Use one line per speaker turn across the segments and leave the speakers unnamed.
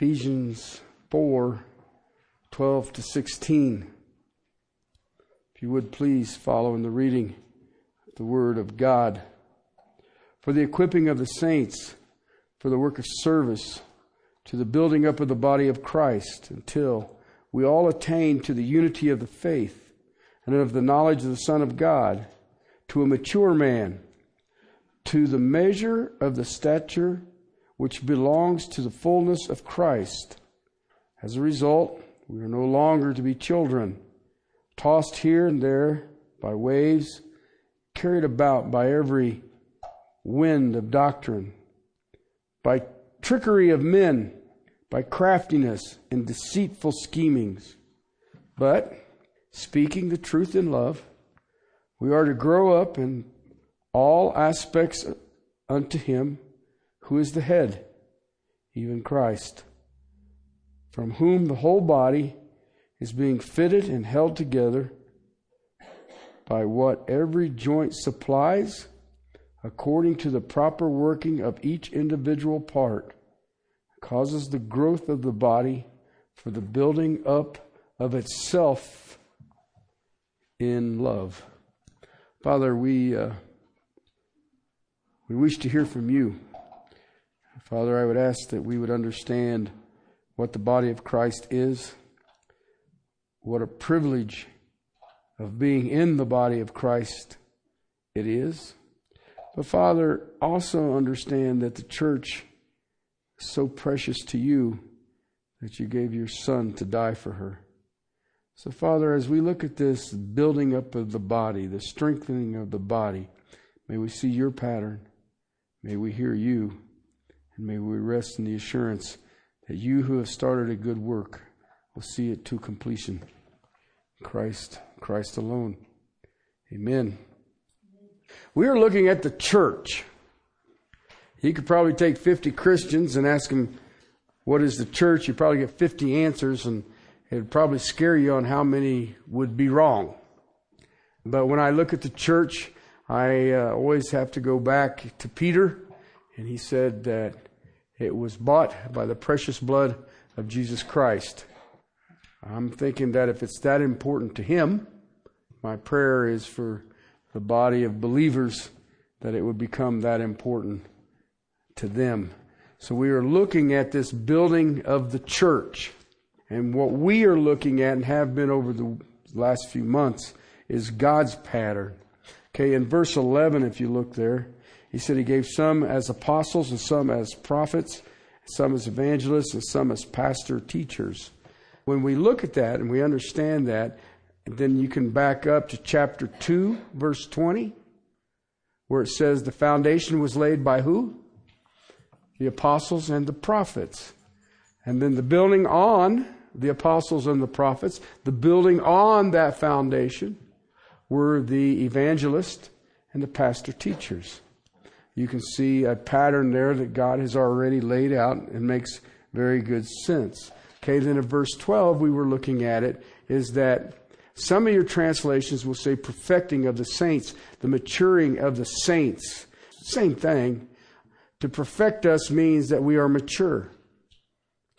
Ephesians 4 12 to 16. If you would please follow in the reading of the Word of God. For the equipping of the saints, for the work of service, to the building up of the body of Christ, until we all attain to the unity of the faith and of the knowledge of the Son of God, to a mature man, to the measure of the stature which belongs to the fullness of Christ. As a result, we are no longer to be children, tossed here and there by waves, carried about by every wind of doctrine, by trickery of men, by craftiness and deceitful schemings. But, speaking the truth in love, we are to grow up in all aspects unto Him who is the head, even Christ, from whom the whole body is being fitted and held together by what every joint supplies, according to the proper working of each individual part, causes the growth of the body for the building up of itself in love. Father, we uh, we wish to hear from you. Father, I would ask that we would understand what the body of Christ is, what a privilege of being in the body of Christ it is. But Father, also understand that the church is so precious to you that you gave your Son to die for her. So, Father, as we look at this building up of the body, the strengthening of the body, may we see your pattern. May we hear you. And may we rest in the assurance that you who have started a good work will see it to completion. Christ, Christ alone. Amen. We are looking at the church. You could probably take 50 Christians and ask them, what is the church? You'd probably get 50 answers and it would probably scare you on how many would be wrong. But when I look at the church, I uh, always have to go back to Peter and he said that it was bought by the precious blood of Jesus Christ. I'm thinking that if it's that important to him, my prayer is for the body of believers that it would become that important to them. So we are looking at this building of the church. And what we are looking at and have been over the last few months is God's pattern. Okay, in verse 11, if you look there, he said he gave some as apostles and some as prophets, some as evangelists, and some as pastor teachers. When we look at that and we understand that, then you can back up to chapter 2, verse 20, where it says the foundation was laid by who? The apostles and the prophets. And then the building on the apostles and the prophets, the building on that foundation were the evangelists and the pastor teachers you can see a pattern there that God has already laid out and makes very good sense. Okay, then in verse 12, we were looking at it, is that some of your translations will say perfecting of the saints, the maturing of the saints. Same thing. To perfect us means that we are mature.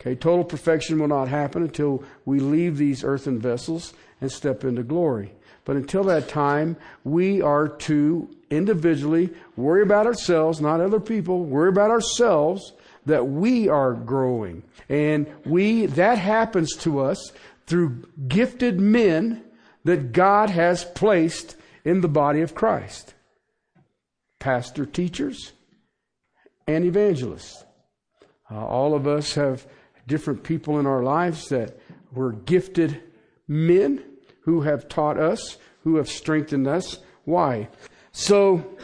Okay, total perfection will not happen until we leave these earthen vessels and step into glory. But until that time, we are to individually worry about ourselves, not other people, worry about ourselves that we are growing. And we, that happens to us through gifted men that God has placed in the body of Christ. Pastor teachers and evangelists. Uh, all of us have different people in our lives that were gifted men who have taught us, who have strengthened us. Why? So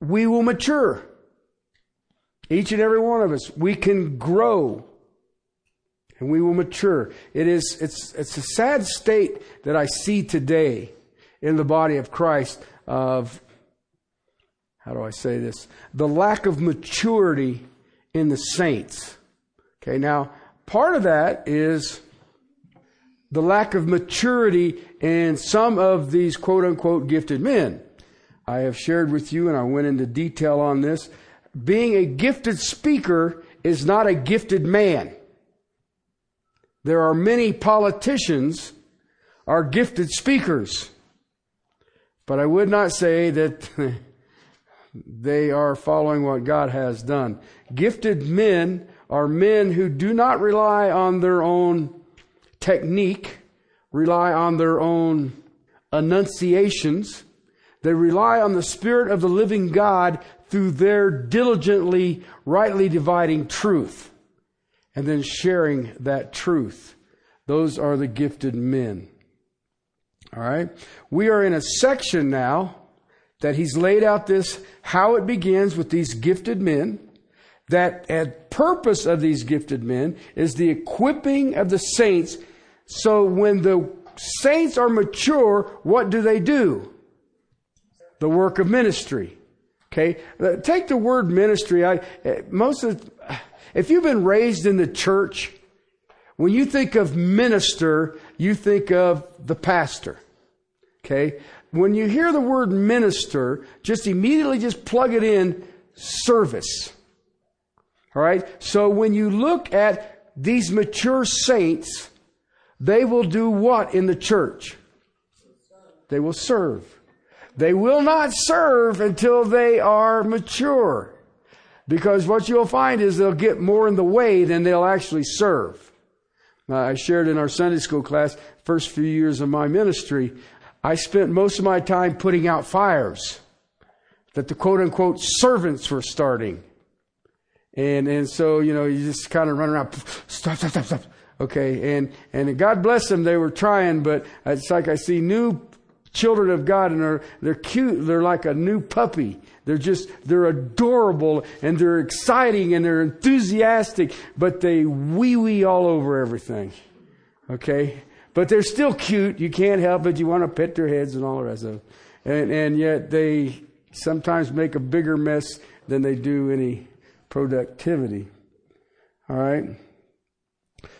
we will mature. Each and every one of us, we can grow and we will mature. It is, it's, it's a sad state that I see today in the body of Christ of, how do I say this? The lack of maturity in the saints. Okay, now, part of that is the lack of maturity in some of these quote unquote gifted men. I have shared with you, and I went into detail on this. Being a gifted speaker is not a gifted man. There are many politicians are gifted speakers. But I would not say that they are following what God has done. Gifted men are men who do not rely on their own technique, rely on their own enunciations. They rely on the Spirit of the living God through their diligently, rightly dividing truth and then sharing that truth. Those are the gifted men. All right. We are in a section now that he's laid out this, how it begins with these gifted men. That a purpose of these gifted men is the equipping of the saints. So when the saints are mature, what do they do? The work of ministry. Okay. Uh, take the word ministry. I, uh, most of, if you've been raised in the church, when you think of minister, you think of the pastor. Okay? When you hear the word minister, just immediately just plug it in service. All right? So when you look at these mature saints, they will do what in the church? They will serve. They will not serve until they are mature. Because what you'll find is they'll get more in the way than they'll actually serve. Uh, I shared in our Sunday school class, first few years of my ministry, I spent most of my time putting out fires that the quote unquote servants were starting. And, and so, you know, you just kind of run around, stop, stop, stop, stop. Okay. And, and God bless them. They were trying, but it's like I see new children of God and they're, they're cute. They're like a new puppy. They're just, they're adorable and they're exciting and they're enthusiastic, but they wee wee all over everything. Okay? But they're still cute. You can't help it. You want to pet their heads and all the rest of it. And, and yet they sometimes make a bigger mess than they do any productivity. All right?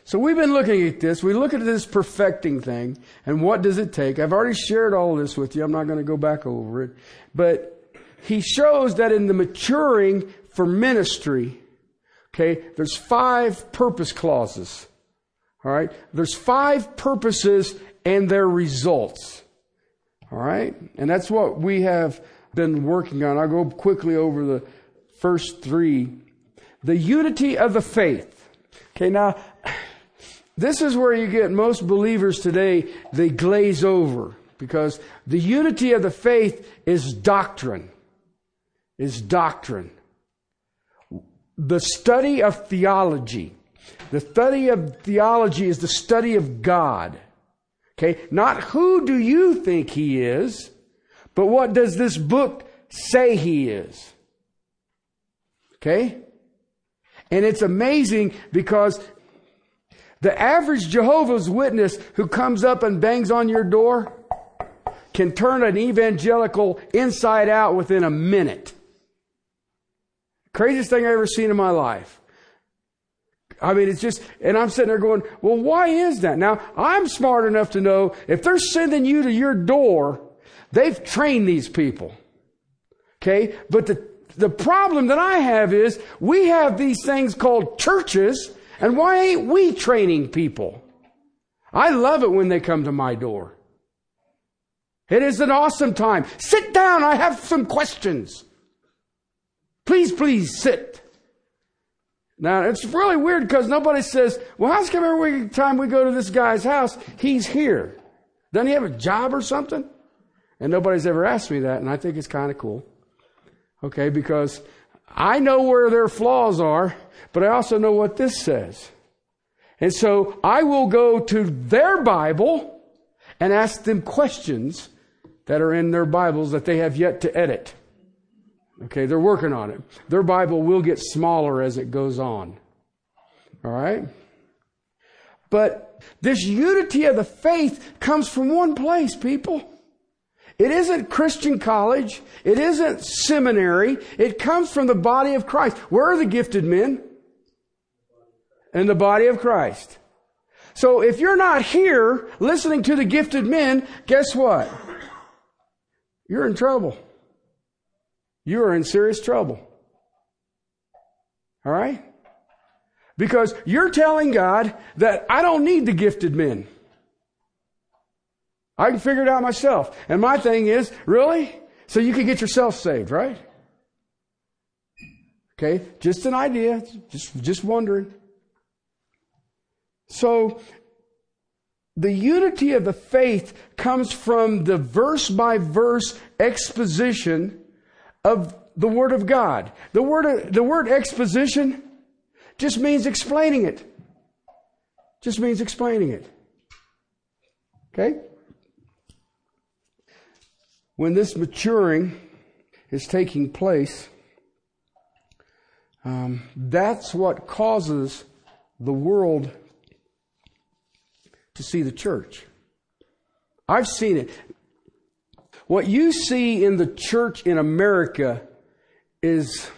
So we've been looking at this. We look at this perfecting thing and what does it take? I've already shared all this with you. I'm not going to go back over it. But he shows that in the maturing for ministry, okay, there's five purpose clauses. All right? There's five purposes and their results. All right? And that's what we have been working on. I'll go quickly over the first three. The unity of the faith. Okay, now, this is where you get most believers today, they glaze over because the unity of the faith is doctrine is doctrine. The study of theology. The study of theology is the study of God. Okay? Not who do you think he is, but what does this book say he is? Okay? And it's amazing because the average Jehovah's Witness who comes up and bangs on your door can turn an evangelical inside out within a minute. Craziest thing I've ever seen in my life. I mean, it's just, and I'm sitting there going, well, why is that? Now, I'm smart enough to know if they're sending you to your door, they've trained these people. Okay? But the, the problem that I have is we have these things called churches, and why ain't we training people? I love it when they come to my door. It is an awesome time. Sit down. I have some questions. Please, please sit. Now, it's really weird because nobody says, well, how's come every time we go to this guy's house, he's here? Doesn't he have a job or something? And nobody's ever asked me that, and I think it's kind of cool. Okay, because I know where their flaws are, but I also know what this says. And so I will go to their Bible and ask them questions that are in their Bibles that they have yet to edit. Okay, they're working on it. Their Bible will get smaller as it goes on. All right? But this unity of the faith comes from one place, people. It isn't Christian college. It isn't seminary. It comes from the body of Christ. Where are the gifted men? In the body of Christ. So if you're not here listening to the gifted men, guess what? You're in trouble you are in serious trouble. All right? Because you're telling God that I don't need the gifted men. I can figure it out myself. And my thing is, really? So you can get yourself saved, right? Okay, just an idea, just, just wondering. So, the unity of the faith comes from the verse by verse exposition of the Word of God. The word, the word exposition just means explaining it. Just means explaining it. Okay? When this maturing is taking place, um, that's what causes the world to see the church. I've seen it. What you see in the church in America is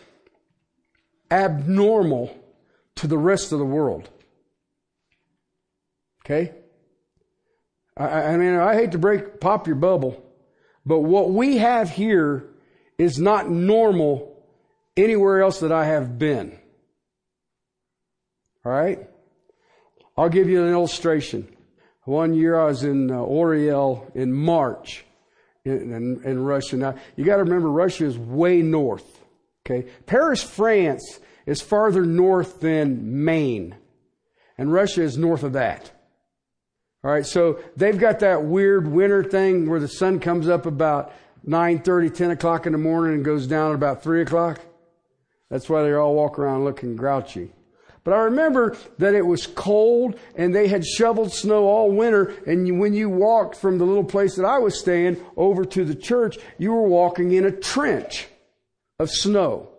abnormal to the rest of the world. Okay? I, I mean, I hate to break, pop your bubble, but what we have here is not normal anywhere else that I have been. All right? I'll give you an illustration. One year I was in uh, Orel in March in, in, in Russia. Now, you got to remember, Russia is way north. Okay? Paris, France is farther north than Maine. And Russia is north of that. All right, so they've got that weird winter thing where the sun comes up about 9.30, 10 o'clock in the morning and goes down at about 3 o'clock. That's why they all walk around looking grouchy. But I remember that it was cold and they had shoveled snow all winter. And when you walked from the little place that I was staying over to the church, you were walking in a trench of snow.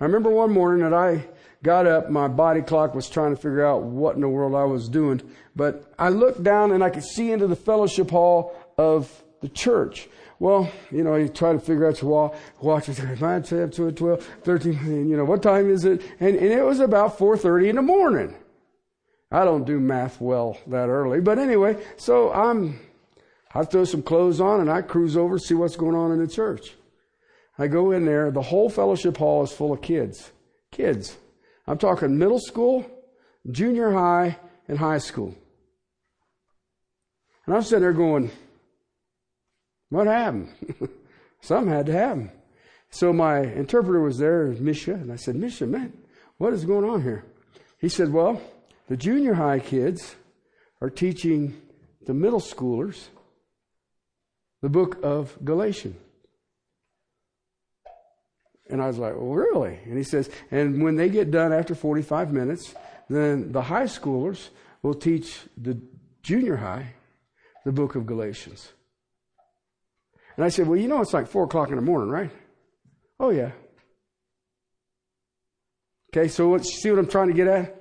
I remember one morning that I got up, my body clock was trying to figure out what in the world I was doing. But I looked down and I could see into the fellowship hall of the church. Well, you know, you try to figure out your watch, watch 9, 10, 12, 13, you know, what time is it? And, and it was about 4.30 in the morning. I don't do math well that early, but anyway, so I'm, I throw some clothes on and I cruise over to see what's going on in the church. I go in there, the whole fellowship hall is full of kids. Kids. I'm talking middle school, junior high, and high school. And I'm sitting there going, what happened? Something had to happen. So my interpreter was there, Misha, and I said, Misha, man, what is going on here? He said, well, the junior high kids are teaching the middle schoolers the book of Galatians. And I was like, well, really? And he says, and when they get done after 45 minutes, then the high schoolers will teach the junior high the book of Galatians. And I said, Well, you know, it's like four o'clock in the morning, right? Oh, yeah. Okay, so what, see what I'm trying to get at?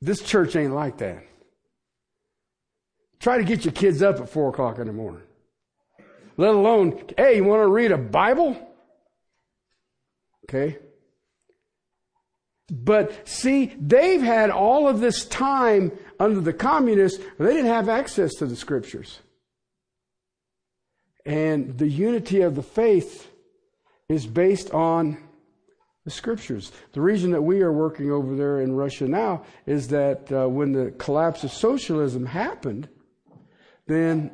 This church ain't like that. Try to get your kids up at four o'clock in the morning. Let alone, hey, you want to read a Bible? Okay. But see, they've had all of this time under the communists, they didn't have access to the scriptures. And the unity of the faith is based on the scriptures. The reason that we are working over there in Russia now is that uh, when the collapse of socialism happened, then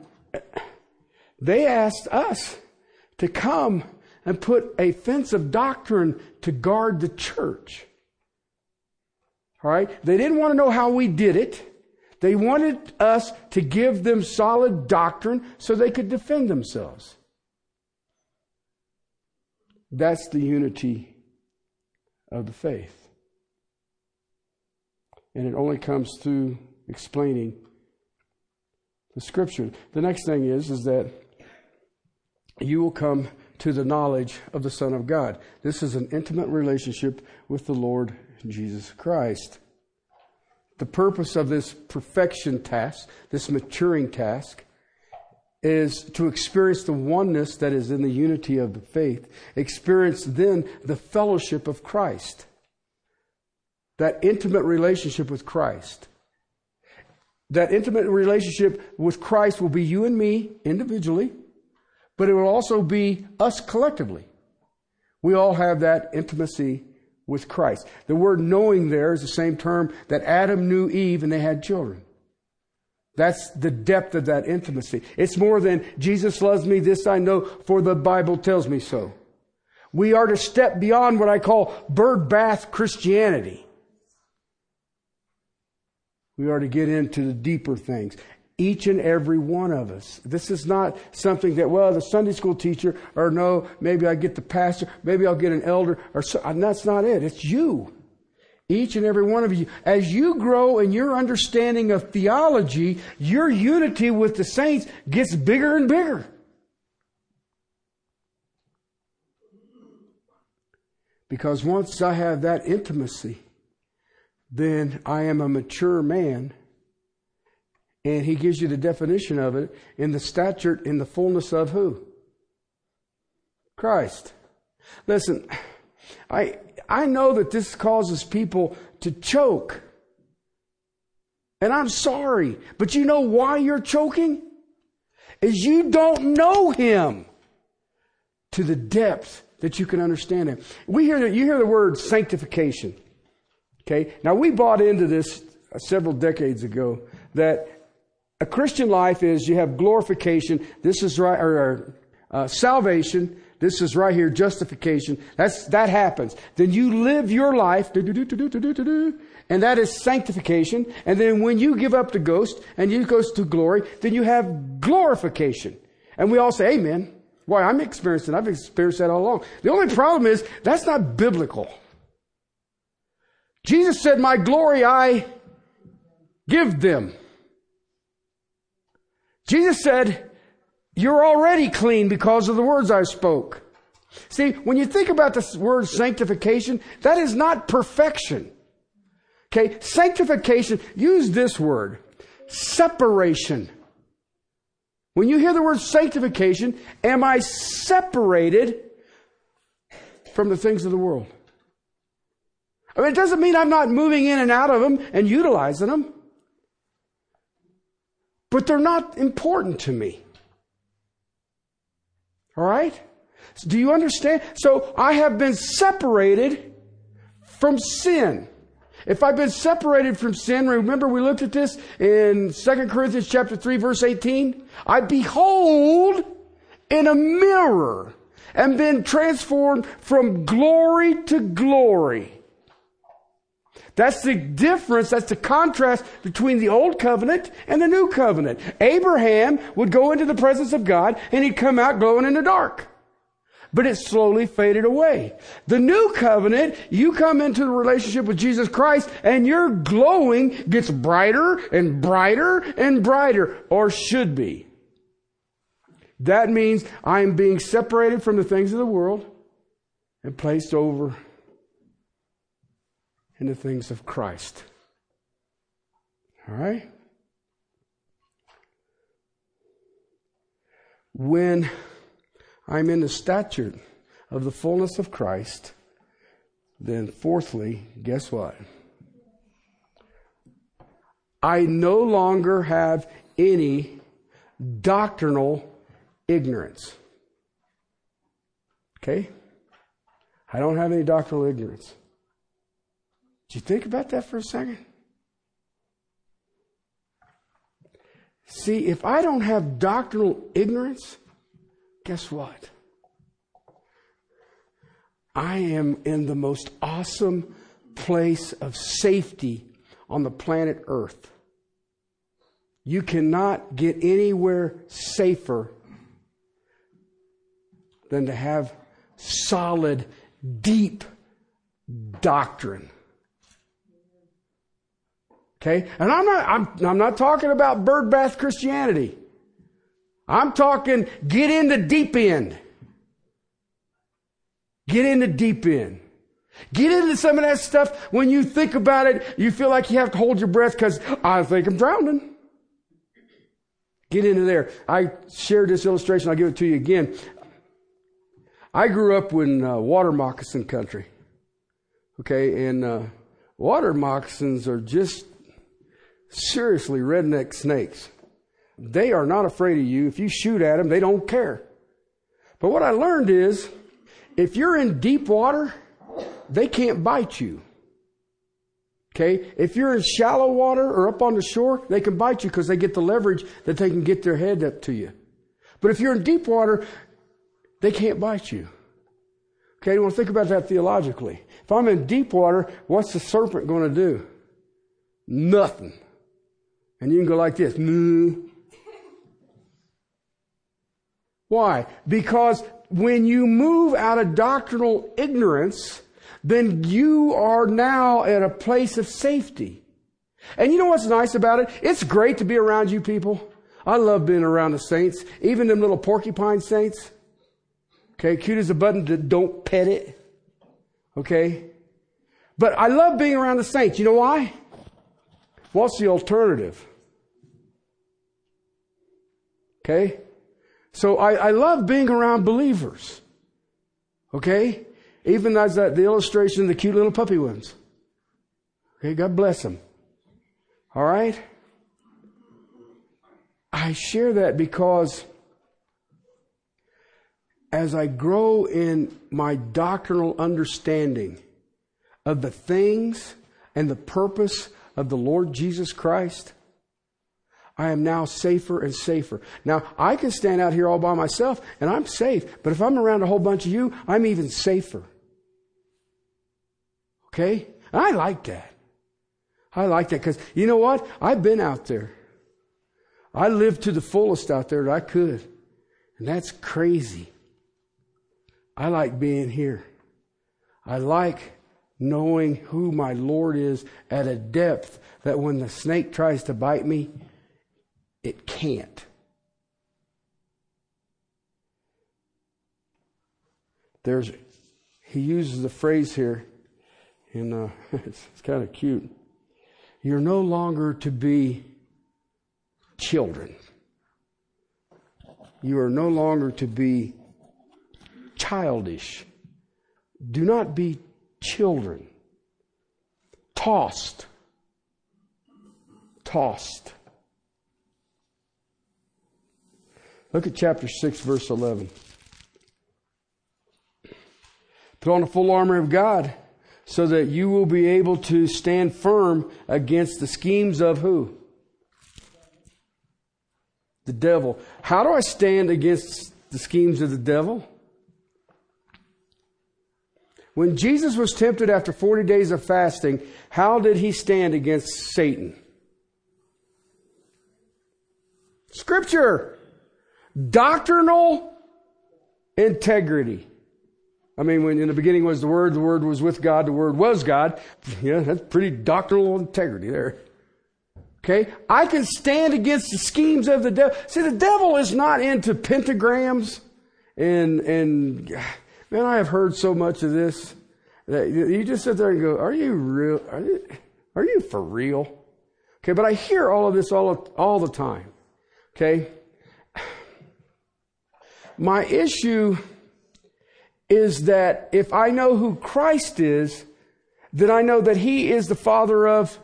they asked us to come and put a fence of doctrine to guard the church. All right? They didn't want to know how we did it. They wanted us to give them solid doctrine so they could defend themselves. That's the unity of the faith. And it only comes through explaining the scripture. The next thing is is that you will come to the knowledge of the Son of God. This is an intimate relationship with the Lord Jesus Christ. The purpose of this perfection task, this maturing task, is to experience the oneness that is in the unity of the faith. Experience then the fellowship of Christ. That intimate relationship with Christ. That intimate relationship with Christ will be you and me individually, but it will also be us collectively. We all have that intimacy with Christ. The word knowing there is the same term that Adam knew Eve and they had children. That's the depth of that intimacy. It's more than Jesus loves me, this I know, for the Bible tells me so. We are to step beyond what I call bird bath Christianity. We are to get into the deeper things. Each and every one of us. This is not something that, well, the Sunday school teacher, or no, maybe I get the pastor, maybe I'll get an elder, or so, and that's not it. It's you. Each and every one of you. As you grow in your understanding of theology, your unity with the saints gets bigger and bigger. Because once I have that intimacy, then I am a mature man. And he gives you the definition of it in the stature, in the fullness of who? Christ. Listen, I, I know that this causes people to choke. And I'm sorry, but you know why you're choking? Is you don't know him to the depth that you can understand him. We hear that you hear the word sanctification. Okay? Now we bought into this several decades ago that a Christian life is you have glorification. This is right, or uh, salvation. This is right here, justification. That's, that happens. Then you live your life, and that is sanctification. And then when you give up the ghost and you go to glory, then you have glorification. And we all say, Amen. Why, I'm experiencing, I've experienced that all along. The only problem is, that's not biblical. Jesus said, My glory I give them. Jesus said, You're already clean because of the words I spoke. See, when you think about the word sanctification, that is not perfection. Okay, sanctification, use this word separation. When you hear the word sanctification, am I separated from the things of the world? I mean, it doesn't mean I'm not moving in and out of them and utilizing them, but they're not important to me. All right? Do you understand? So I have been separated from sin. If I've been separated from sin, remember we looked at this in 2 Corinthians chapter 3 verse 18? I behold in a mirror and been transformed from glory to glory. That's the difference, that's the contrast between the old covenant and the new covenant. Abraham would go into the presence of God and he'd come out glowing in the dark but it slowly faded away. The new covenant, you come into the relationship with Jesus Christ and your glowing gets brighter and brighter and brighter, or should be. That means I'm being separated from the things of the world and placed over in the things of Christ. All right? When I'm in the stature of the fullness of Christ, then fourthly, guess what? I no longer have any doctrinal ignorance. Okay? I don't have any doctrinal ignorance. You think about that for a second? See, if I don't have doctrinal ignorance, guess what? I am in the most awesome place of safety on the planet Earth. You cannot get anywhere safer than to have solid, deep doctrine. Okay? And I'm not, I'm, I'm not talking about bird bath Christianity. I'm talking get in the deep end. Get in the deep end. Get into some of that stuff. When you think about it, you feel like you have to hold your breath because I think I'm drowning. Get into there. I shared this illustration. I'll give it to you again. I grew up in uh, water moccasin country. Okay, and uh, water moccasins are just seriously redneck snakes. They are not afraid of you. If you shoot at them, they don't care. But what I learned is if you're in deep water, they can't bite you. Okay? If you're in shallow water or up on the shore, they can bite you because they get the leverage that they can get their head up to you. But if you're in deep water, they can't bite you. Okay, you want to think about that theologically. If I'm in deep water, what's the serpent going to do? Nothing. And you can go like this. Why? Because when you move out of doctrinal ignorance, then you are now at a place of safety. And you know what's nice about it? It's great to be around you people. I love being around the saints, even them little porcupine saints. Okay, cute as a button, don't pet it. Okay? But I love being around the saints. You know why? What's the alternative? Okay? So I, I love being around believers. Okay? Even as that, the illustration of the cute little puppy ones. Okay, God bless them. All right? I share that because as I grow in my doctrinal understanding of the things and the purpose of the Lord Jesus Christ, I am now safer and safer. Now, I can stand out here all by myself and I'm safe, but if I'm around a whole bunch of you, I'm even safer. Okay? I like that. I like that because you know what? I've been out there. I lived to the fullest out there that I could. And that's crazy. I like being here. I like knowing who my Lord is at a depth that when the snake tries to bite me, it can't. There's, he uses the phrase here, and uh, it's, it's kind of cute. You're no longer to be children. You are no longer to be childish. Do not be children. Tossed. Tossed. Look at chapter 6, verse 11. Put on the full armor of God so that you will be able to stand firm against the schemes of who? The devil. How do I stand against the schemes of the devil? When Jesus was tempted after 40 days of fasting, how did he stand against Satan? Scripture. Doctrinal integrity. I mean, when in the beginning was the Word, the Word was with God, the Word was God. Yeah, that's pretty doctrinal integrity there. Okay? I can stand against the schemes of the devil. See, the devil is not into pentagrams and, and, Man, I have heard so much of this that you just sit there and go, "Are you real? Are you, are you for real?" Okay, but I hear all of this all all the time. Okay, my issue is that if I know who Christ is, then I know that He is the Father of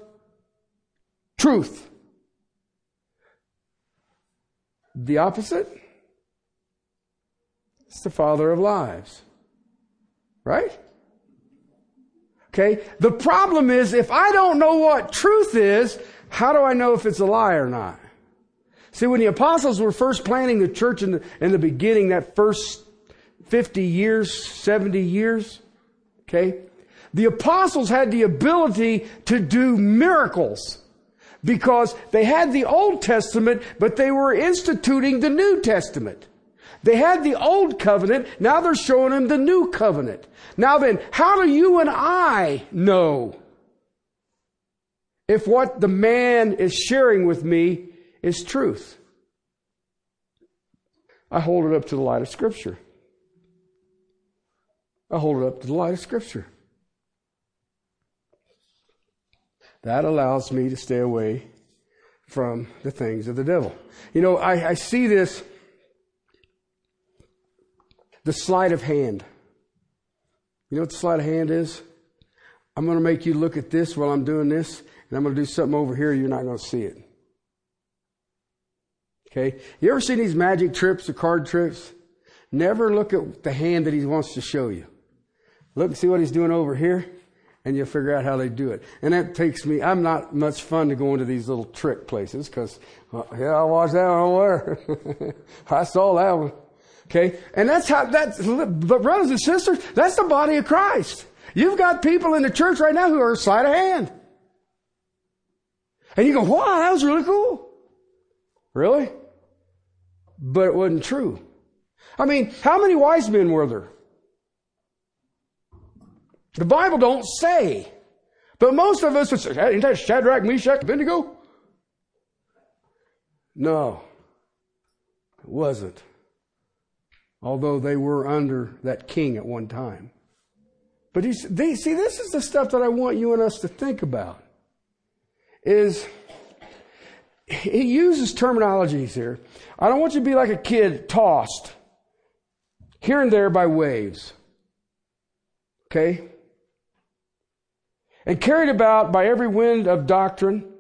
truth. The opposite? It's the Father of lies. Right? Okay? The problem is if I don't know what truth is, how do I know if it's a lie or not? See, when the apostles were first planting the church in the, in the beginning, that first 50 years, 70 years, okay? The apostles had the ability to do miracles because they had the Old Testament, but they were instituting the New Testament. They had the old covenant, now they're showing them the new covenant. Now then, how do you and I know if what the man is sharing with me is truth? I hold it up to the light of Scripture. I hold it up to the light of Scripture. That allows me to stay away from the things of the devil. You know, I, I see this the sleight of hand. You know what the sleight of hand is? I'm going to make you look at this while I'm doing this, and I'm going to do something over here, you're not going to see it. Okay? You ever seen these magic trips or card tricks? Never look at the hand that he wants to show you. Look and see what he's doing over here, and you'll figure out how they do it. And that takes me, I'm not much fun to go into these little trick places because, well, yeah, I watched that one where. I saw that one. Okay? And that's how, that's, but brothers and sisters, that's the body of Christ. You've got people in the church right now who are sleight of hand. And you go, wow, that was really cool. Really? But it wasn't true. I mean, how many wise men were there? The Bible don't say. But most of us would say, ain't that Shadrach, Meshach, Abednego? No, it wasn't. Although they were under that king at one time. But he, see, this is the stuff that I want you and us to think about. Is he uses terminologies here. I don't want you to be like a kid tossed here and there by waves. Okay? And carried about by every wind of doctrine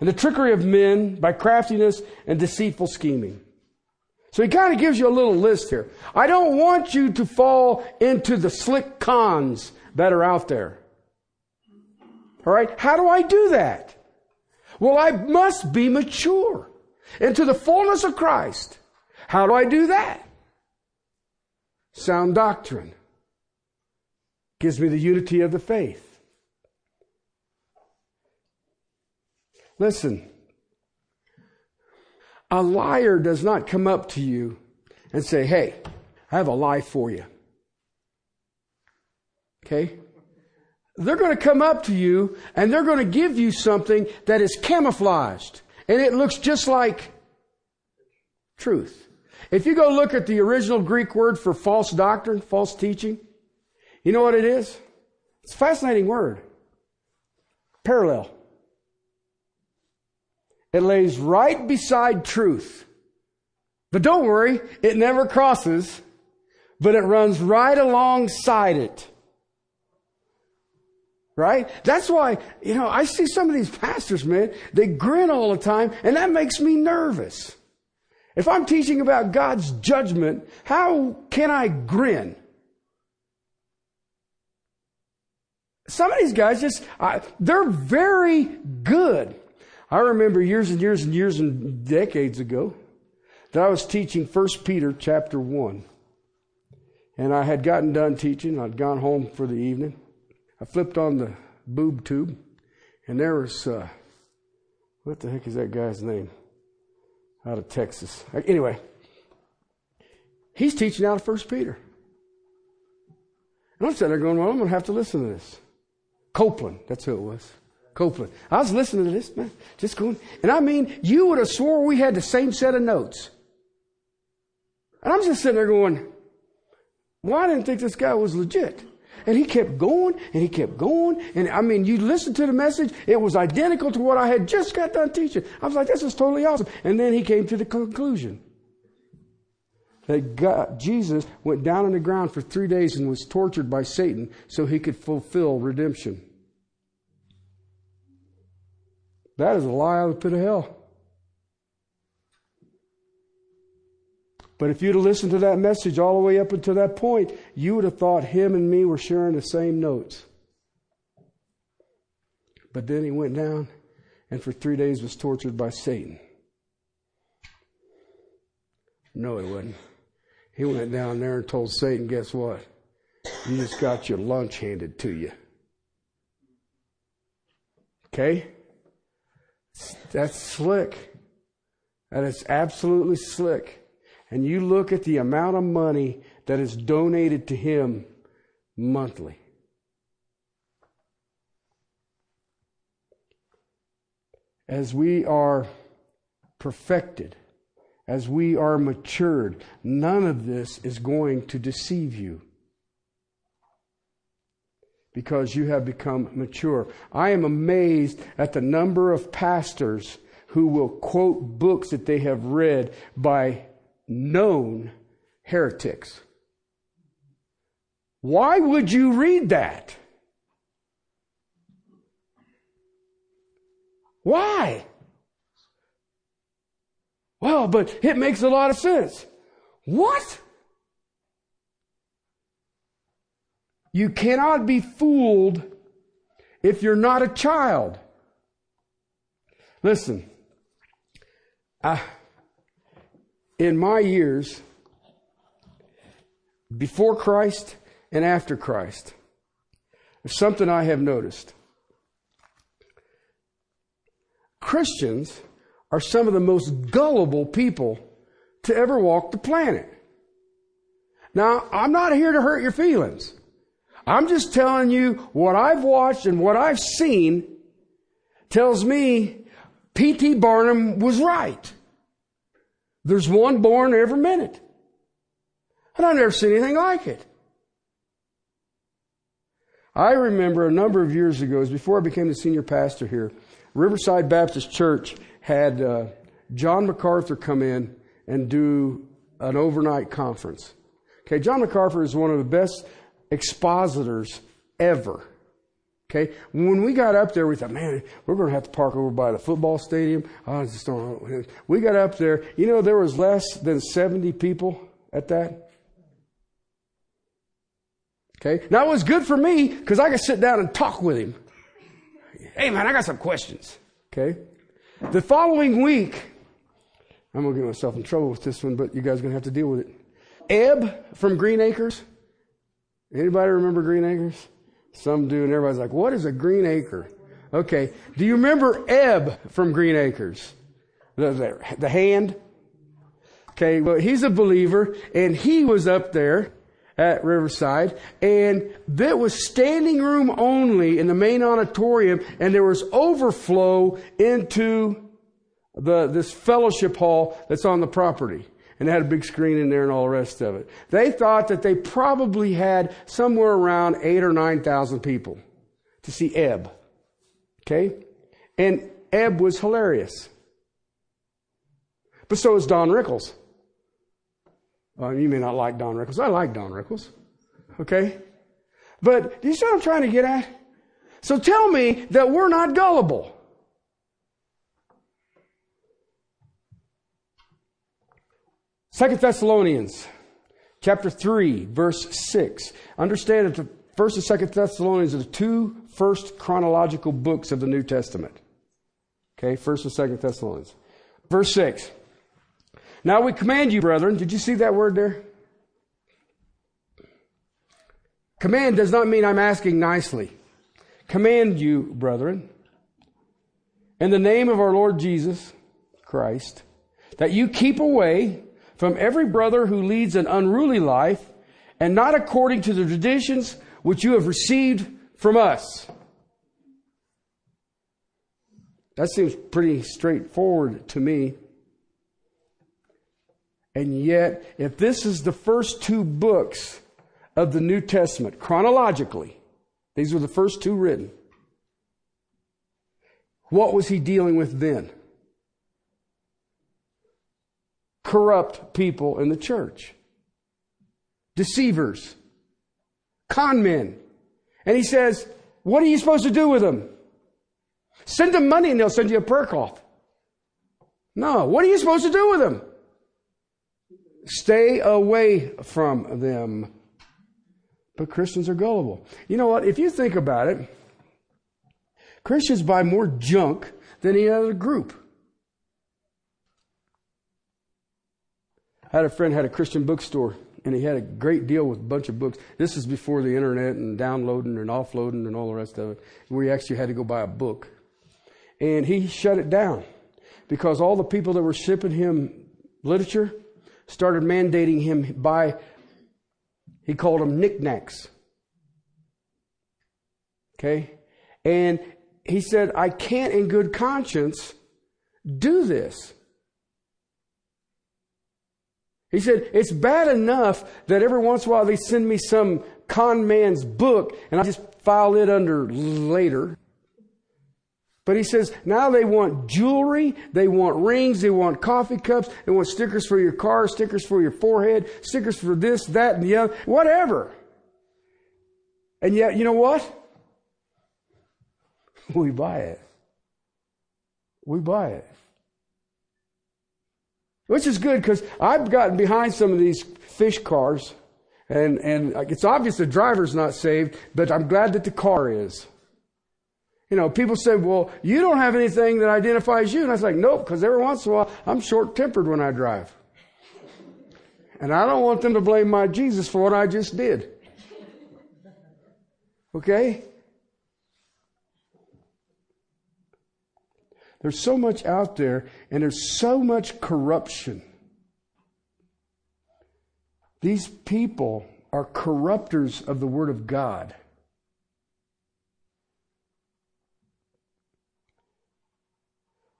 and the trickery of men by craftiness and deceitful scheming. So he kind of gives you a little list here. I don't want you to fall into the slick cons that are out there. All right? How do I do that? Well, I must be mature into the fullness of Christ. How do I do that? Sound doctrine gives me the unity of the faith. Listen, a liar does not come up to you and say, Hey, I have a lie for you. Okay? They're going to come up to you and they're going to give you something that is camouflaged and it looks just like truth. If you go look at the original Greek word for false doctrine, false teaching, you know what it is? It's a fascinating word. Parallel. It lays right beside truth. But don't worry, it never crosses, but it runs right alongside it. Right? That's why, you know, I see some of these pastors, man, they grin all the time, and that makes me nervous. If I'm teaching about God's judgment, how can I grin? Some of these guys just, uh, they're very good. I remember years and years and years and decades ago that I was teaching 1 Peter chapter 1. And I had gotten done teaching. I'd gone home for the evening. I flipped on the boob tube, and there was, uh, what the heck is that guy's name? Out of Texas. Anyway, he's teaching out of First Peter. And I'm sitting there going, well, I'm going to have to listen to this. Copeland, that's who it was. Copeland. I was listening to this, man, just going, and I mean, you would have swore we had the same set of notes. And I'm just sitting there going, well, I didn't think this guy was legit. And he kept going and he kept going. And I mean, you listen to the message, it was identical to what I had just got done teaching. I was like, this is totally awesome. And then he came to the conclusion that God, Jesus went down on the ground for three days and was tortured by Satan so he could fulfill redemption. That is a lie out of the pit of hell. But if you'd have listened to that message all the way up until that point, you would have thought him and me were sharing the same notes. But then he went down and for three days was tortured by Satan. No, he wasn't. He went down there and told Satan, guess what? You just got your lunch handed to you. Okay? That's slick. That is absolutely slick and you look at the amount of money that is donated to him monthly. As we are perfected, as we are matured, none of this is going to deceive you because you have become mature. I am amazed at the number of pastors who will quote books that they have read by known heretics. Why would you read that? Why? Well, but it makes a lot of sense. What? You cannot be fooled if you're not a child. Listen, in my years, before Christ and after Christ, there's something I have noticed. Christians are some of the most gullible people to ever walk the planet. Now, I'm not here to hurt your feelings. I'm just telling you what I've watched and what I've seen tells me P.T. Barnum was right. There's one born every minute. And I've never seen anything like it. I remember a number of years ago, before I became the senior pastor here, Riverside Baptist Church had uh, John MacArthur come in and do an overnight conference. Okay, John MacArthur is one of the best expositors ever. Okay, when we got up there, we thought, man, we're going to have to park over by the football stadium. Oh, I just don't know. We got up there. You know, there was less than 70 people at that. Okay, now it was good for me because I could sit down and talk with him. Hey, man, I got some questions. Okay, the following week, I'm going to get myself in trouble with this one, but you guys are going to have to deal with it. Eb from Green Acres. Anybody remember Green Acres? Some do, and everybody's like, what is a green acre? Okay. Do you remember Eb from Green Acres? The, the, hand? Okay, well, he's a believer, and he was up there at Riverside, and there was standing room only in the main auditorium, and there was overflow into the, this fellowship hall that's on the property. And had a big screen in there and all the rest of it. They thought that they probably had somewhere around eight or nine thousand people to see Eb. Okay? And Eb was hilarious. But so is Don Rickles. Well, you may not like Don Rickles. I like Don Rickles. Okay? But do you see what I'm trying to get at? So tell me that we're not gullible. Second Thessalonians chapter 3, verse 6. Understand that the first and second Thessalonians are the two first chronological books of the New Testament. Okay, first and second Thessalonians. Verse 6. Now we command you, brethren. Did you see that word there? Command does not mean I'm asking nicely. Command you, brethren, in the name of our Lord Jesus Christ, that you keep away from every brother who leads an unruly life and not according to the traditions which you have received from us. That seems pretty straightforward to me. And yet, if this is the first two books of the New Testament, chronologically, these were the first two written, what was he dealing with then? Corrupt people in the church, deceivers, con men. And he says, What are you supposed to do with them? Send them money and they'll send you a prayer cloth. No, what are you supposed to do with them? Stay away from them. But Christians are gullible. You know what? If you think about it, Christians buy more junk than any other group. I had a friend had a Christian bookstore and he had a great deal with a bunch of books. This is before the internet and downloading and offloading and all the rest of it, you actually had to go buy a book. And he shut it down because all the people that were shipping him literature started mandating him by, he called them knickknacks. Okay? And he said, I can't in good conscience do this. He said, it's bad enough that every once in a while they send me some con man's book and I just file it under later. But he says now they want jewelry, they want rings, they want coffee cups, they want stickers for your car, stickers for your forehead, stickers for this, that, and the other, whatever. And yet, you know what? We buy it. We buy it. Which is good because I've gotten behind some of these fish cars And, and uh, it's obvious the driver's not saved, but I'm glad that the car is. You know, people say, well, you don't have anything that identifies you. And I was like, nope, because every once in a while, I'm short tempered when I drive. And I don't want them to blame my Jesus for what I just did. Okay? There's so much out there, and there's so much corruption. These people are corrupters of the Word of God.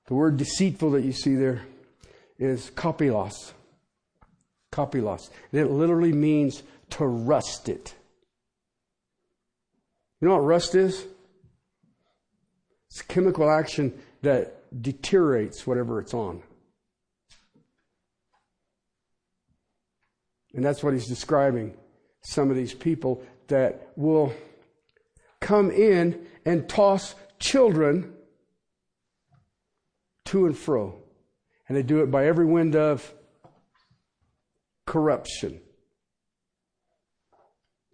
The word deceitful that you see there is kopilos. Kopilos. It literally means to rust it. You know what rust is? It's chemical action that deteriorates whatever it's on. And that's what he's describing some of these people that will come in and toss children to and fro. And they do it by every wind of corruption.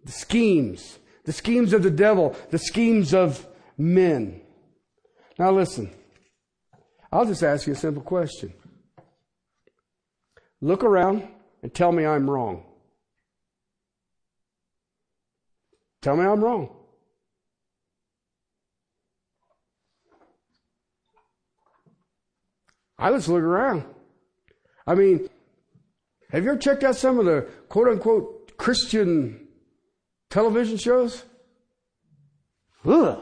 The schemes, the schemes of the devil, the schemes of men. Now listen, I'll just ask you a simple question. Look around and tell me I'm wrong. Tell me I'm wrong. I just look around. I mean, have you ever checked out some of the quote unquote Christian television shows? Ugh.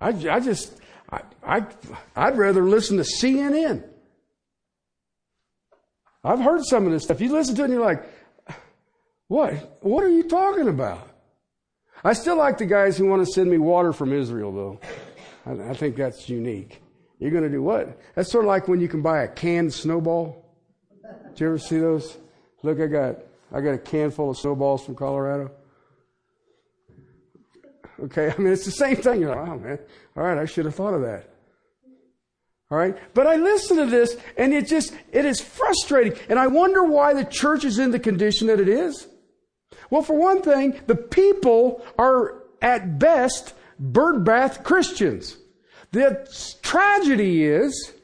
I, I just, I, I, I'd rather listen to CNN. I've heard some of this stuff. You listen to it and you're like, what? What are you talking about? I still like the guys who want to send me water from Israel, though. I, I think that's unique. You're going to do what? That's sort of like when you can buy a canned snowball. Did you ever see those? Look, I got I got a can full of snowballs from Colorado. Okay, I mean it's the same thing. You're like, oh man, all right, I should have thought of that. All right. But I listen to this and it just, it is frustrating. And I wonder why the church is in the condition that it is. Well, for one thing, the people are at best birdbath Christians. The tragedy is,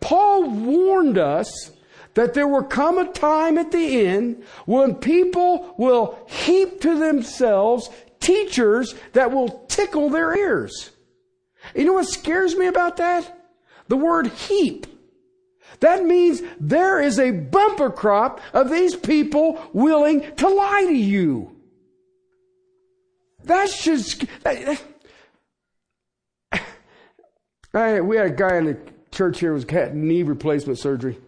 Paul warned us that there will come a time at the end when people will heap to themselves teachers that will tickle their ears. You know what scares me about that? The word heap. That means there is a bumper crop of these people willing to lie to you. That's just. I, we had a guy in the church here who was getting knee replacement surgery.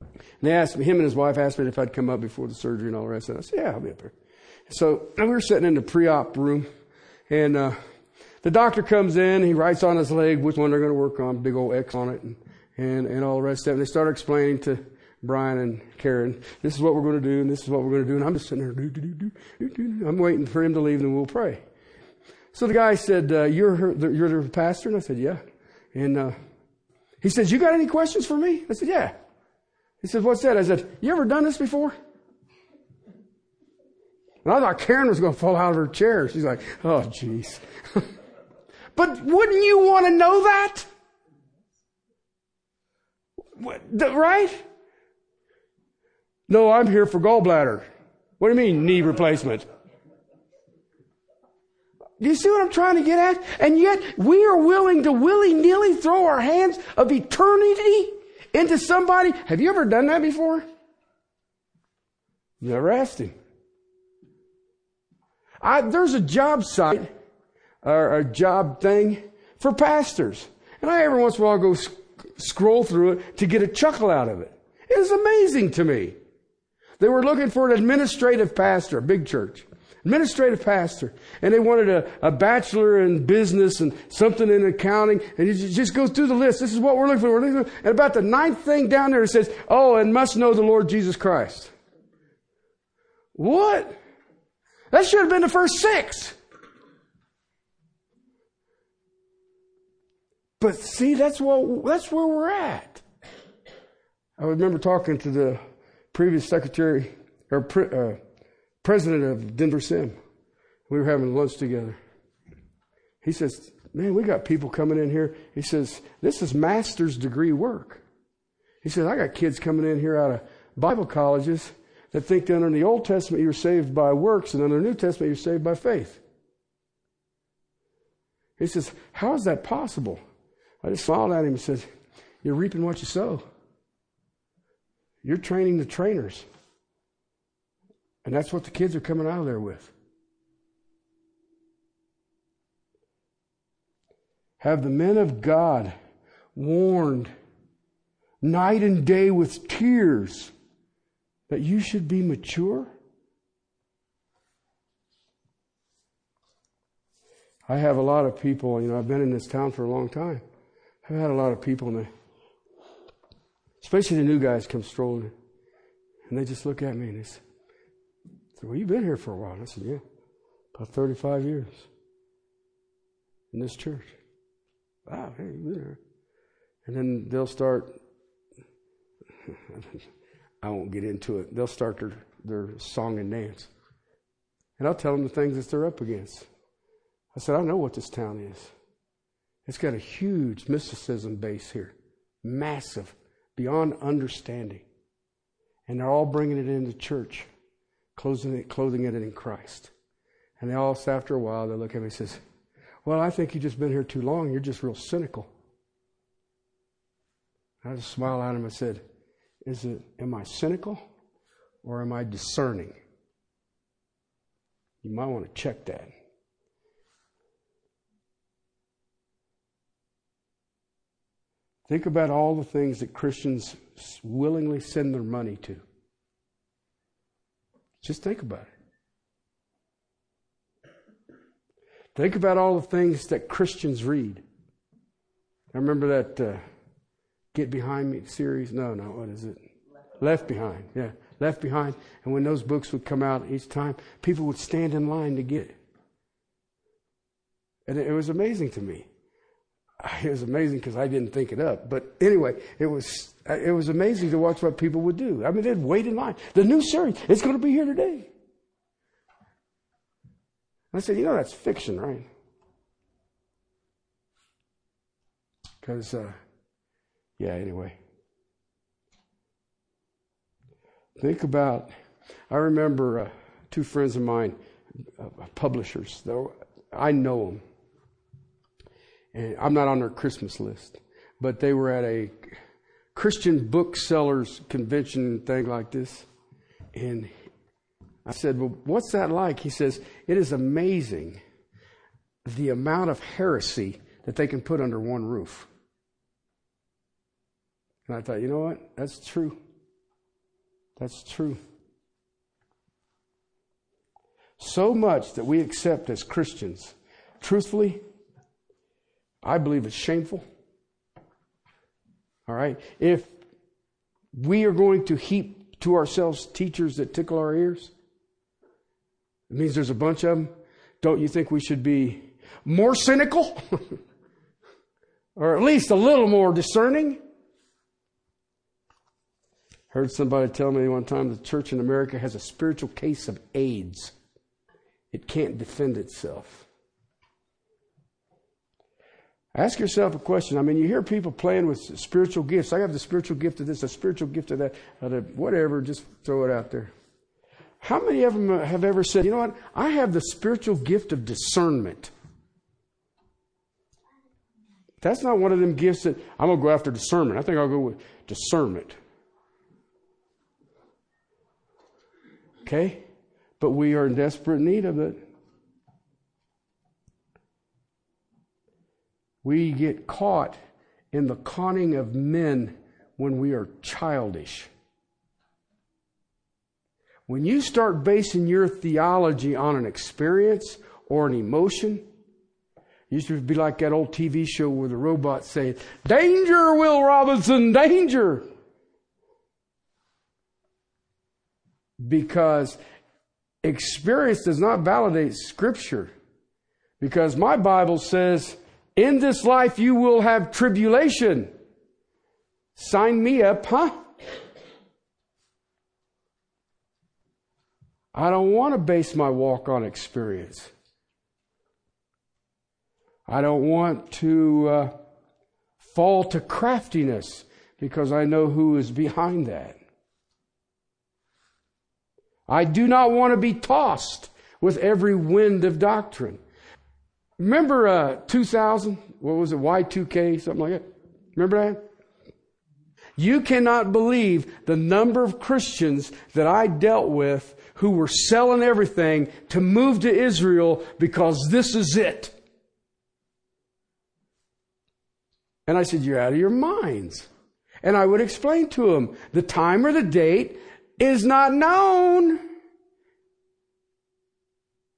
And they asked me, him and his wife asked me if I'd come up before the surgery and all the rest it. I said, yeah, I'll be up there. So we were sitting in the pre-op room and, uh, the doctor comes in, he writes on his leg which one they're going to work on, big old X on it, and, and, and all the rest of it. And they start explaining to Brian and Karen, this is what we're going to do, and this is what we're going to do. And I'm just sitting there. I'm waiting for him to leave, and we'll pray. So the guy said, uh, you're, her, the, you're the pastor? And I said, yeah. And uh, he says, you got any questions for me? I said, yeah. He said, what's that? I said, you ever done this before? And I thought Karen was going to fall out of her chair. She's like, oh, jeez. But wouldn't you want to know that? Right? No, I'm here for gallbladder. What do you mean, knee replacement? Do you see what I'm trying to get at? And yet, we are willing to willy nilly throw our hands of eternity into somebody. Have you ever done that before? Never asked him. I, there's a job site or a job thing for pastors. And I every once in a while go sc- scroll through it to get a chuckle out of it. It is amazing to me. They were looking for an administrative pastor, a big church. Administrative pastor. And they wanted a, a bachelor in business and something in accounting. And you just go through the list. This is what we're looking for. We're looking for. And about the ninth thing down there, it says, Oh, and must know the Lord Jesus Christ. What? That should have been the first six. But see, that's what that's where we're at. I remember talking to the previous secretary or pre, uh, president of Denver Sem. We were having lunch together. He says, Man, we got people coming in here. He says, This is master's degree work. He says, I got kids coming in here out of Bible colleges that think that under the Old Testament you're saved by works and under the New Testament you're saved by faith. He says, How is that possible? I just smiled at him and said, You're reaping what you sow. You're training the trainers. And that's what the kids are coming out of there with. Have the men of God warned night and day with tears that you should be mature? I have a lot of people, you know, I've been in this town for a long time. I've had a lot of people, and they, especially the new guys come strolling, and they just look at me and they say, Well, you've been here for a while. And I said, Yeah, about 35 years in this church. Wow, hey, you've been here. And then they'll start, I won't get into it, they'll start their, their song and dance. And I'll tell them the things that they're up against. I said, I know what this town is. It's got a huge mysticism base here, massive, beyond understanding. And they're all bringing it into church, clothing it, clothing it in Christ. And they all, after a while, they look at me and says, well, I think you've just been here too long. You're just real cynical. I just smiled at him and said, Is it am I cynical or am I discerning? You might want to check that. Think about all the things that Christians willingly send their money to. Just think about it. Think about all the things that Christians read. I remember that uh, Get Behind Me series. No, no, what is it? Left. Left Behind. Yeah, Left Behind. And when those books would come out each time, people would stand in line to get it. And it was amazing to me it was amazing because I didn't think it up. But anyway, it was it was amazing to watch what people would do. I mean, they'd wait in line. The new series, it's going to be here today. I said, you know, that's fiction, right? Because, uh, yeah, anyway. Think about, I remember uh, two friends of mine, uh, publishers, though I know them and I'm not on their Christmas list, but they were at a Christian booksellers convention thing like this. And I said, Well, what's that like? He says, It is amazing the amount of heresy that they can put under one roof. And I thought, you know what? That's true. That's true. So much that we accept as Christians, truthfully, I believe it's shameful. All right? If we are going to heap to ourselves teachers that tickle our ears, it means there's a bunch of them. Don't you think we should be more cynical? or at least a little more discerning? Heard somebody tell me one time the church in America has a spiritual case of AIDS. It can't defend itself. Ask yourself a question. I mean, you hear people playing with spiritual gifts. I have the spiritual gift of this, a spiritual gift of that, of whatever. Just throw it out there. How many of them have ever said, you know what? I have the spiritual gift of discernment. That's not one of them gifts that I'm going to go after discernment. I think I'll go with discernment. Okay? But we are in desperate need of it. We get caught in the conning of men when we are childish. When you start basing your theology on an experience or an emotion, it used to be like that old TV show where the robots say, Danger, Will Robinson, danger! Because experience does not validate Scripture. Because my Bible says in this life you will have tribulation. Sign me up, huh? I don't want to base my walk on experience. I don't want to uh, fall to craftiness because I know who is behind that. I do not want to be tossed with every wind of doctrine. Remember uh, 2000? What was it? Y2K? Something like that? Remember that? You cannot believe the number of Christians that I dealt with who were selling everything to move to Israel because this is it. And I said, You're out of your minds. And I would explain to them the time or the date is not known.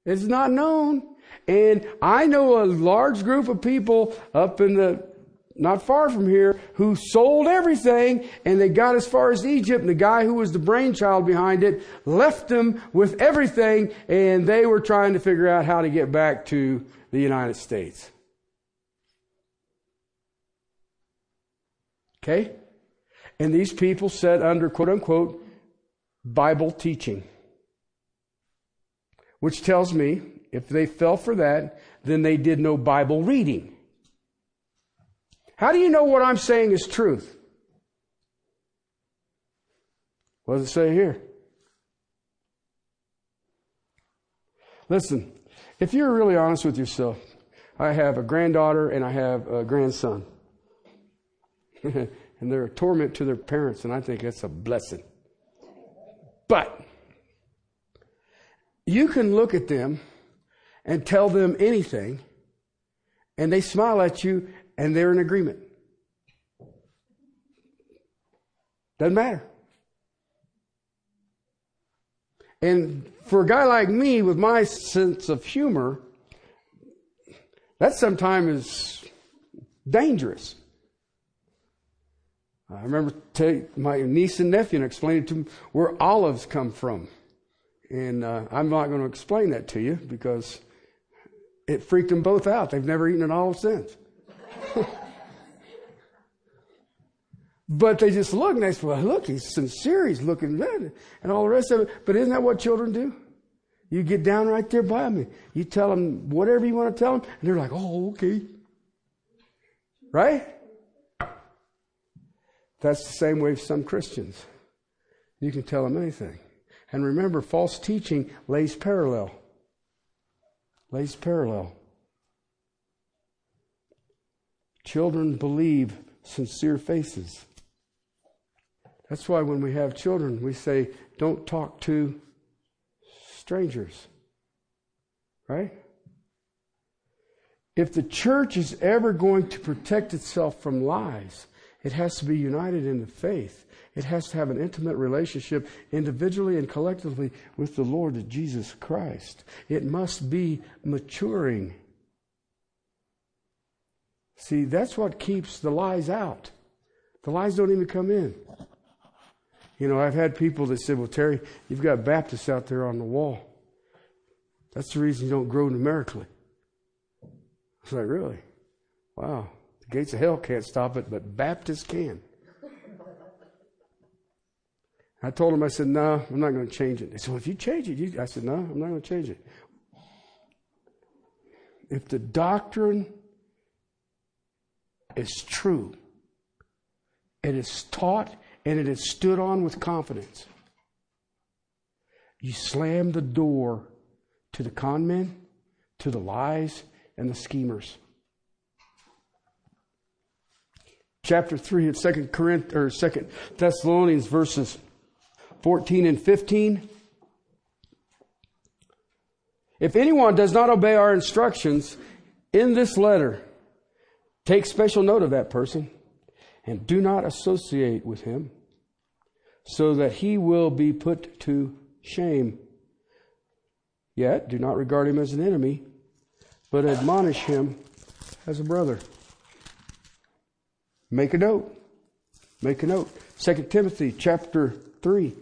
It's not known. And I know a large group of people up in the not far from here who sold everything and they got as far as Egypt and the guy who was the brainchild behind it left them with everything and they were trying to figure out how to get back to the United States. Okay? And these people said under quote unquote Bible teaching. Which tells me if they fell for that, then they did no Bible reading. How do you know what I'm saying is truth? What does it say here? Listen, if you're really honest with yourself, I have a granddaughter and I have a grandson. and they're a torment to their parents, and I think that's a blessing. But you can look at them and tell them anything, and they smile at you and they're in agreement. Doesn't matter. And for a guy like me with my sense of humor, that sometimes is dangerous. I remember my niece and nephew and explaining to them where olives come from. And uh, I'm not going to explain that to you because it freaked them both out. They've never eaten an olive since. but they just look and they say, well, look, he's sincere, he's looking good, and all the rest of it. But isn't that what children do? You get down right there by me. You tell them whatever you want to tell them, and they're like, oh, okay. Right? That's the same way with some Christians. You can tell them anything. And remember, false teaching lays parallel. Lays parallel. Children believe sincere faces. That's why when we have children, we say, don't talk to strangers. Right? If the church is ever going to protect itself from lies, it has to be united in the faith. It has to have an intimate relationship individually and collectively with the Lord Jesus Christ. It must be maturing. See, that's what keeps the lies out. The lies don't even come in. You know, I've had people that said, Well, Terry, you've got Baptists out there on the wall. That's the reason you don't grow numerically. I was like, Really? Wow. Gates of hell can't stop it, but Baptists can. I told him, I said, No, I'm not going to change it. They said, Well, if you change it, you... I said, No, I'm not going to change it. If the doctrine is true. It is taught and it is stood on with confidence. You slam the door to the con men, to the lies, and the schemers. Chapter 3 of 2 Corinth or 2 Thessalonians verses 14 and 15. If anyone does not obey our instructions in this letter, Take special note of that person and do not associate with him so that he will be put to shame. Yet do not regard him as an enemy, but admonish him as a brother. Make a note. Make a note. 2 Timothy chapter 3.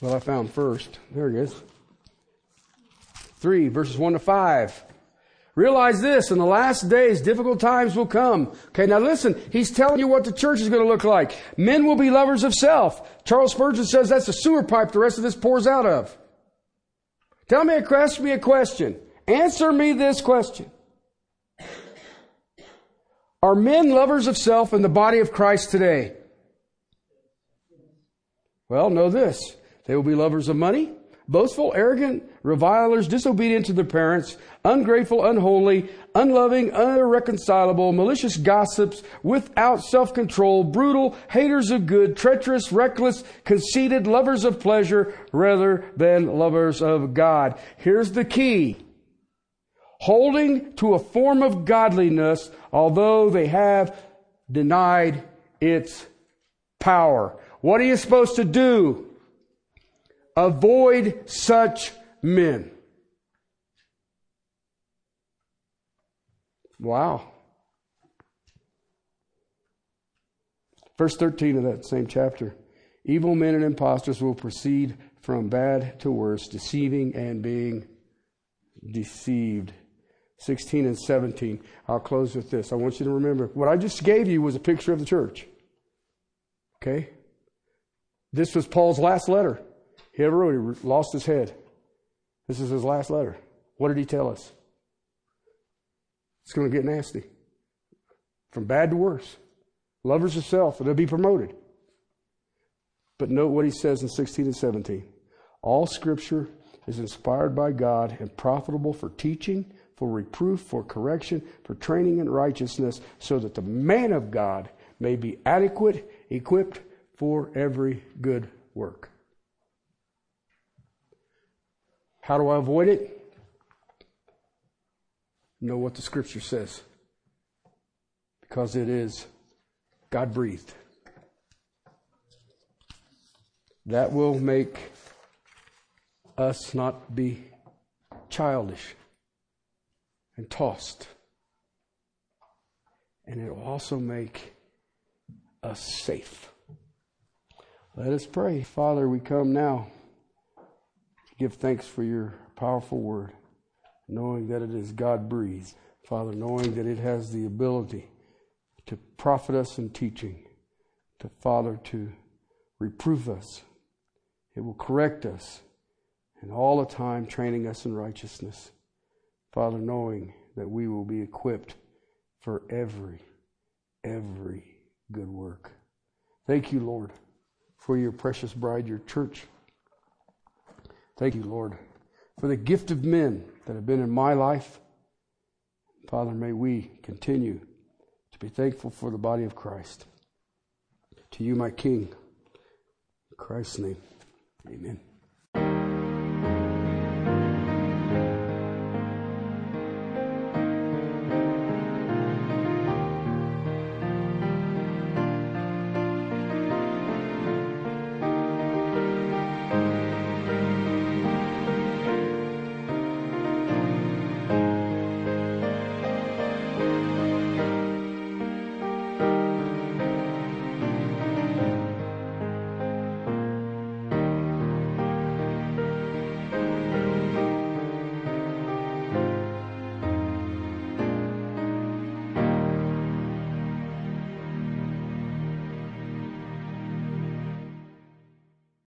Well, I found first. There it is. 3, verses 1 to 5. Realize this, in the last days, difficult times will come. Okay, now listen, he's telling you what the church is going to look like. Men will be lovers of self. Charles Spurgeon says that's the sewer pipe the rest of this pours out of. Tell me, ask me a question. Answer me this question. Are men lovers of self in the body of Christ today? Well, know this. They will be lovers of money, boastful, arrogant, revilers, disobedient to their parents, ungrateful, unholy, unloving, irreconcilable, malicious gossips, without self-control, brutal, haters of good, treacherous, reckless, conceited, lovers of pleasure rather than lovers of God. Here's the key. Holding to a form of godliness, although they have denied its power. What are you supposed to do? Avoid such men. Wow. Verse 13 of that same chapter. Evil men and impostors will proceed from bad to worse, deceiving and being deceived. 16 and 17. I'll close with this. I want you to remember what I just gave you was a picture of the church. Okay? This was Paul's last letter. He ever wrote, he lost his head. This is his last letter. What did he tell us? It's going to get nasty. From bad to worse. Lovers of self, they'll be promoted. But note what he says in 16 and 17. All scripture is inspired by God and profitable for teaching, for reproof, for correction, for training in righteousness, so that the man of God may be adequate, equipped for every good work. How do I avoid it? Know what the scripture says. Because it is God breathed. That will make us not be childish and tossed. And it will also make us safe. Let us pray. Father, we come now give thanks for your powerful word, knowing that it is God breathed. Father, knowing that it has the ability to profit us in teaching, to Father, to reprove us. It will correct us, and all the time training us in righteousness. Father, knowing that we will be equipped for every, every good work. Thank you, Lord, for your precious bride, your church. Thank you, Lord, for the gift of men that have been in my life. Father, may we continue to be thankful for the body of Christ. To you, my King. In Christ's name, amen.